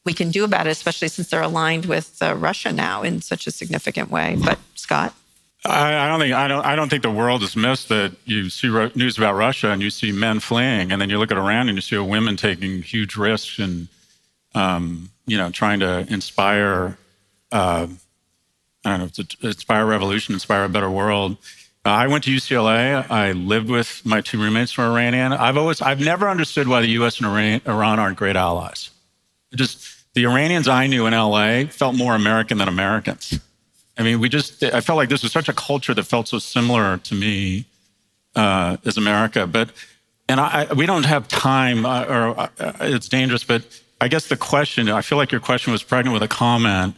we can do about it, especially since they're aligned with uh, Russia now in such a significant way. But Scott. I, I, don't think I don't I don't think the world has missed that you see ro- news about Russia and you see men fleeing, and then you look at Iran and you see women taking huge risks and um, you know trying to inspire uh, I don't know, to inspire revolution, inspire a better world. Uh, I went to UCLA. I lived with my two roommates from Iranian. I've always, I've never understood why the U.S. and Iran, Iran aren't great allies. Just the Iranians I knew in LA felt more American than Americans. I mean, we just, I felt like this was such a culture that felt so similar to me uh, as America. But, and I, we don't have time, uh, or uh, it's dangerous, but I guess the question, I feel like your question was pregnant with a comment,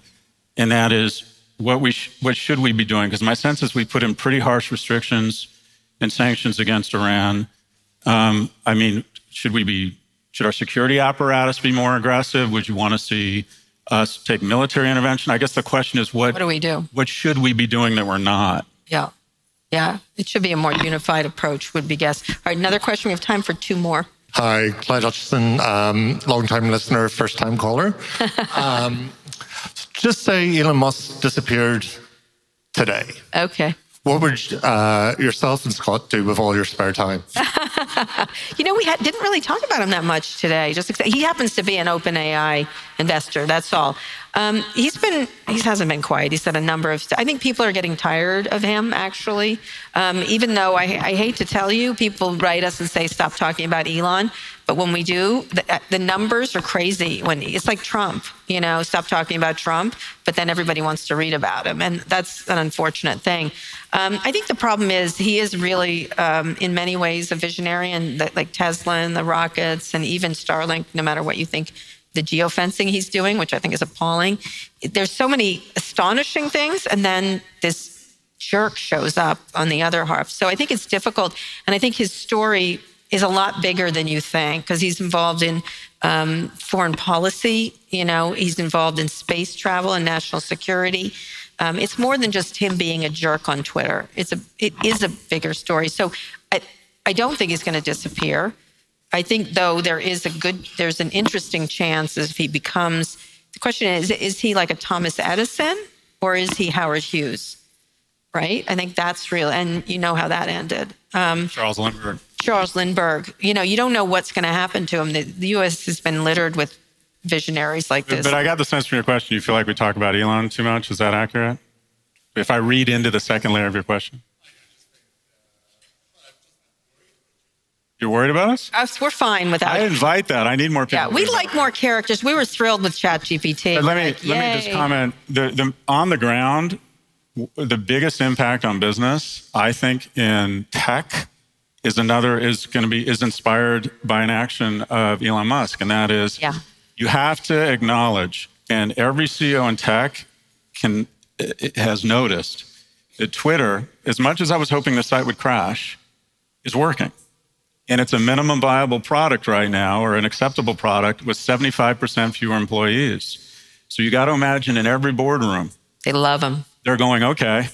and that is, what we sh- what should we be doing? Because my sense is we put in pretty harsh restrictions and sanctions against Iran. Um, I mean, should we be? Should our security apparatus be more aggressive? Would you want to see us take military intervention? I guess the question is, what, what do we do? What should we be doing that we're not? Yeah, yeah. It should be a more unified approach. Would be guess. All right, another question. We have time for two more. Hi, Clyde Hutchison, um, long-time listener, first-time caller. um, just say Elon Musk disappeared today. Okay. What would uh, yourself and Scott do with all your spare time? you know, we had, didn't really talk about him that much today. Just he happens to be an OpenAI investor. That's all. Um, he's been he hasn't been quiet. He said a number of. I think people are getting tired of him. Actually, um, even though I, I hate to tell you, people write us and say stop talking about Elon. But when we do, the, the, numbers are crazy. When it's like Trump, you know, stop talking about Trump, but then everybody wants to read about him, and that's an unfortunate thing. Um, I think the problem is he is really, um, in many ways, a visionary, and the, like Tesla and the rockets, and even Starlink. No matter what you think, the geofencing he's doing, which I think is appalling. There's so many astonishing things, and then this jerk shows up on the other half. So I think it's difficult, and I think his story is a lot bigger than you think because he's involved in um, foreign policy. You know, he's involved in space travel and national security. Um, it's more than just him being a jerk on Twitter. It's a it is a bigger story. So I I don't think he's going to disappear. I think though there is a good there's an interesting chance if he becomes the question is is he like a Thomas Edison or is he Howard Hughes? Right? I think that's real and you know how that ended. Um, Charles Lindbergh. Charles Lindbergh. You know, you don't know what's going to happen to him. The, the, U.S. has been littered with visionaries like this. But I got the sense from your question you feel like we talk about Elon too much. Is that accurate? If I read into the second layer of your question. You're worried about us? Us, we're fine without. I invite that. I need more people. Yeah, we'd like more characters. We were thrilled with ChatGPT. But let me Like, let me just comment. The, the on the ground, the biggest impact on business, I think, in tech, is another is going to be is inspired by an action of Elon Musk, and that is Yeah. you have to acknowledge, and every CEO in tech can has noticed that Twitter, as much as I was hoping the site would crash, is working. And it's a minimum viable product right now, or an acceptable product, with 75% fewer employees. So you got to imagine in every boardroom, They love them. they're going, okay,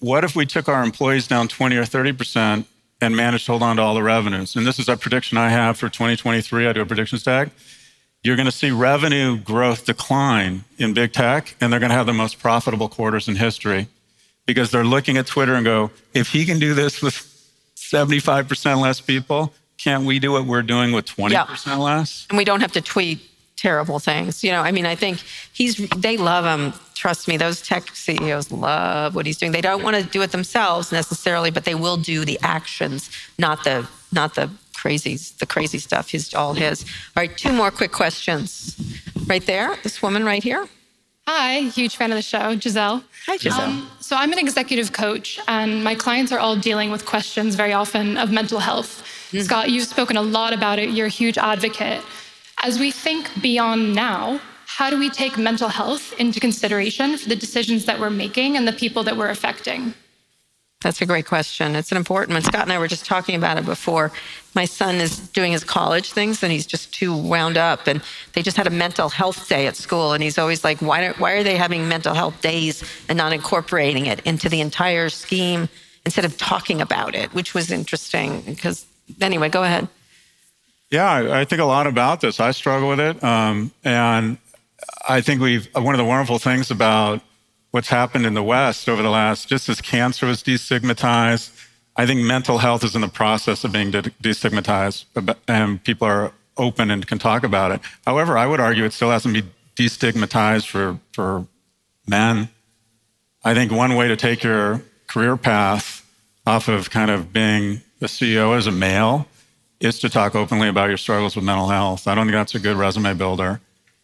what if we took our employees down 20 or 30% and managed to hold on to all the revenues? And this is a prediction I have for 2023. I do a predictions tag. You're going to see revenue growth decline in big tech, and they're going to have the most profitable quarters in history because they're looking at Twitter and go, if he can do this with 75% less people, can't we do what we're doing with 20% less? and we don't have to tweet terrible things. You know, I mean, I think he's they love him. Trust me, those tech CEOs love what he's doing. They don't want to do it themselves necessarily, but they will do the actions, not the not the crazy the crazy stuff. He's all his. All right, two more quick questions. Right there, this woman right here. Hi, huge fan of the show, Giselle. Hi, Giselle. Um, so I'm an executive coach, and my clients are all dealing with questions very often of mental health. Scott, you've spoken a lot about it. You're a huge advocate. As we think beyond now, how do we take mental health into consideration for the decisions that we're making and the people that we're affecting? That's a great question. It's an important one. Scott and I were just talking about it before. My son is doing his college things and he's just too wound up. And they just had a mental health day at school. And he's always like, why, why are they having mental health days and not incorporating it into the entire scheme instead of talking about it, which was interesting. Because, anyway, go ahead. Yeah, I, I think a lot about this. I struggle with it. Um, and I think we've, one of the wonderful things about what's happened in the West over the last, just as cancer was destigmatized, I think mental health is in the process of being de- destigmatized and people are open and can talk about it. However, I would argue it still hasn't been destigmatized for, for men. I think one way to take your career path off of kind of being a CEO as a male is to talk openly about your struggles with mental health. I don't think that's a good resume builder.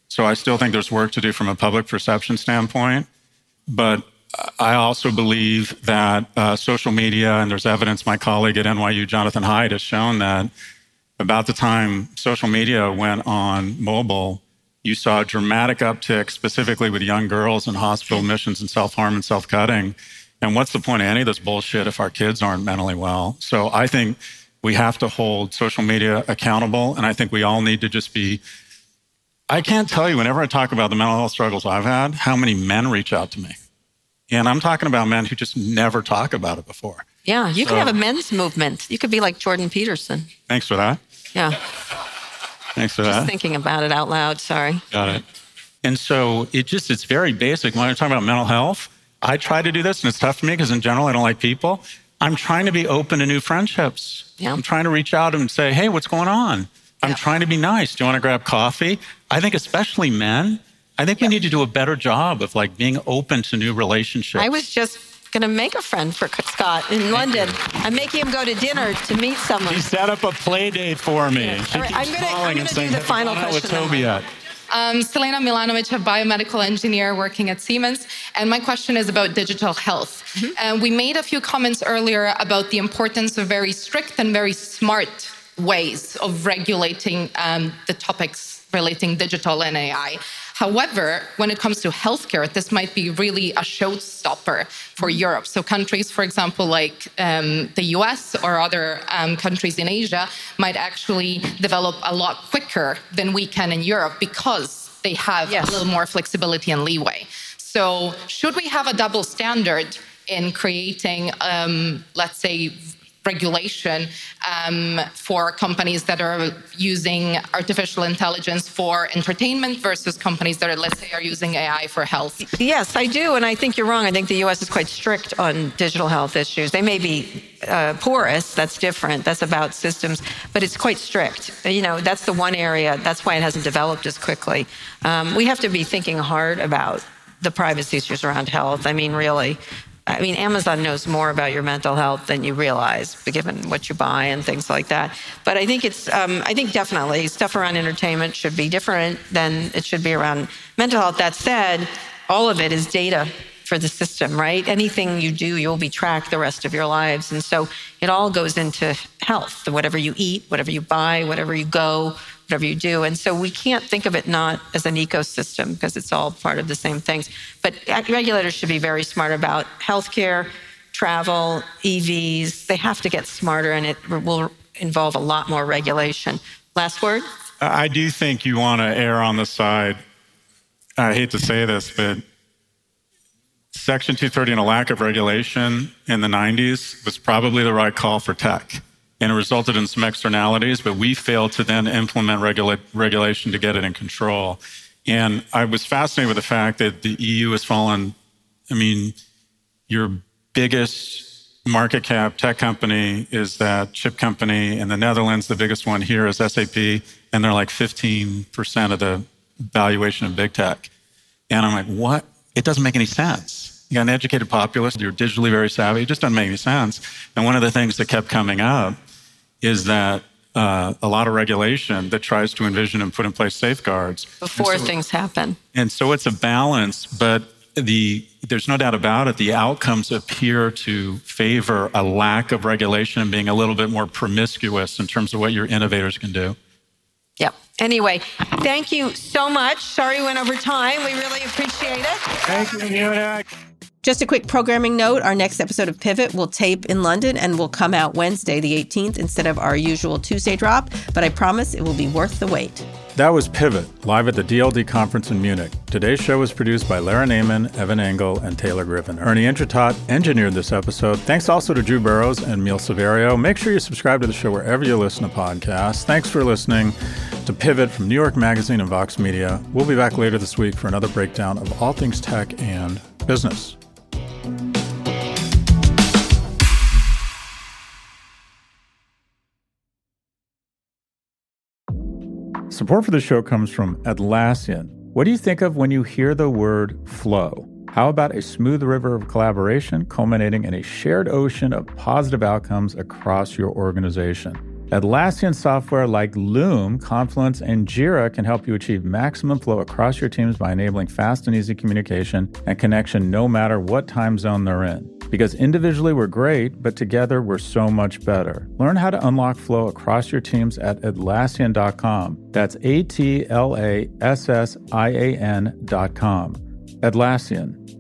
So I still think there's work to do from a public perception standpoint. But I also believe that uh, social media, and there's evidence, my colleague at NYU, Jonathan Haidt, has shown that about the time social media went on mobile, you saw a dramatic uptick, specifically with young girls in hospital admissions and self harm and self cutting. And what's the point of any of this bullshit if our kids aren't mentally well? So I think we have to hold social media accountable. And I think we all need to just be. I can't tell you, whenever I talk about the mental health struggles I've had, how many men reach out to me. And I'm talking about men who just never talk about it before. Yeah, you So- could have a men's movement. You could be like Jordan Peterson. Thanks for that. Yeah, Thanks for just that. thinking about it out loud. Sorry. Got it. And so it just, it's very basic. When I'm talking about mental health, I try to do this, and it's tough for me because in general, I don't like people. I'm trying to be open to new friendships. Yeah. I'm trying to reach out and say, hey, what's going on? I'm trying to be nice. Do you want to grab coffee? I think, especially men, I think we need to do a better job of like being open to new relationships. I was just going to make a friend for Scott in London. I'm making him go to dinner to meet someone. She set up a play date for me. She All right, keeps I'm gonna- I'm calling and do saying, the "Have final gone with question. Toby yet? Um, Selena Milanovic, a biomedical engineer working at Siemens. And my question is about digital health. And we made a few comments earlier about the importance of very strict and very smart ways of regulating um, the topics relating digital and AI. However, when it comes to healthcare, this might be really a showstopper for Europe. So, countries, for example, like um, the US or other um, countries in Asia, might actually develop a lot quicker than we can in Europe because they have Yes. a little more flexibility and leeway. So, should we have a double standard in creating, um, let's say, regulation um, for companies that are using artificial intelligence for entertainment versus companies that are, let's say, are using AI for health? Yes, I do, and I think you're wrong. I think the U.S. is quite strict on digital health issues. They may be uh, porous. That's different. That's about systems, but it's quite strict. You know, that's the one area. That's why it hasn't developed as quickly. Um, we have to be thinking hard about the privacy issues around health. I mean, really. I mean, Amazon knows more about your mental health than you realize, given what you buy and things like that. But I think it's, um, I think definitely stuff around entertainment should be different than it should be around mental health. That said, all of it is data for the system, right? Anything you do, you'll be tracked the rest of your lives. And so it all goes into health, whatever you eat, whatever you buy, whatever you go, whatever you do. And so we can't think of it not as an ecosystem because it's all part of the same things. But regulators should be very smart about healthcare, travel, EVs. They have to get smarter and it will involve a lot more regulation. Last word? I do think you want to err on the side. I hate to say this, but Section 230 and a lack of regulation in the 90s was probably the right call for tech. And it resulted in some externalities, but we failed to then implement regula- regulation to get it in control. And I was fascinated with the fact that the EU has fallen. I mean, your biggest market cap tech company is that chip company in the Netherlands. The biggest one here is SAP, and they're like 15% of the valuation of big tech. And I'm like, what? It doesn't make any sense you got an educated populace, you're digitally very savvy, it just doesn't make any sense. And one of the things that kept coming up is that uh, a lot of regulation that tries to envision and put in place safeguards before so, things happen. And so it's a balance, but the there's no doubt about it. The outcomes appear to favor a lack of regulation and being a little bit more promiscuous in terms of what your innovators can do. Yep. Anyway, thank you so much. Sorry we went over time. We really appreciate it. Thank you, Munich. Just a quick programming note our next episode of Pivot will tape in London and will come out Wednesday, the 18th, instead of our usual Tuesday drop, but I promise it will be worth the wait. That was Pivot, live at the DLD conference in Munich. Today's show was produced by Lara Naaman, Evan Engel, and Taylor Griffin. Ernie Indradat engineered this episode. Thanks also to Drew Burrows and Emil Severio. Make sure you subscribe to the show wherever you listen to podcasts. Thanks for listening to Pivot from New York Magazine and Vox Media. We'll be back later this week for another breakdown of all things tech and business. Support for the show comes from Atlassian. What do you think of when you hear the word flow? How about a smooth river of collaboration culminating in a shared ocean of positive outcomes across your organization? Atlassian software like Loom, Confluence, and Jira can help you achieve maximum flow across your teams by enabling fast and easy communication and connection no matter what time zone they're in. Because individually we're great, but together we're so much better. Learn how to unlock flow across your teams at Atlassian.com. That's A T L A S S I A N.com. Atlassian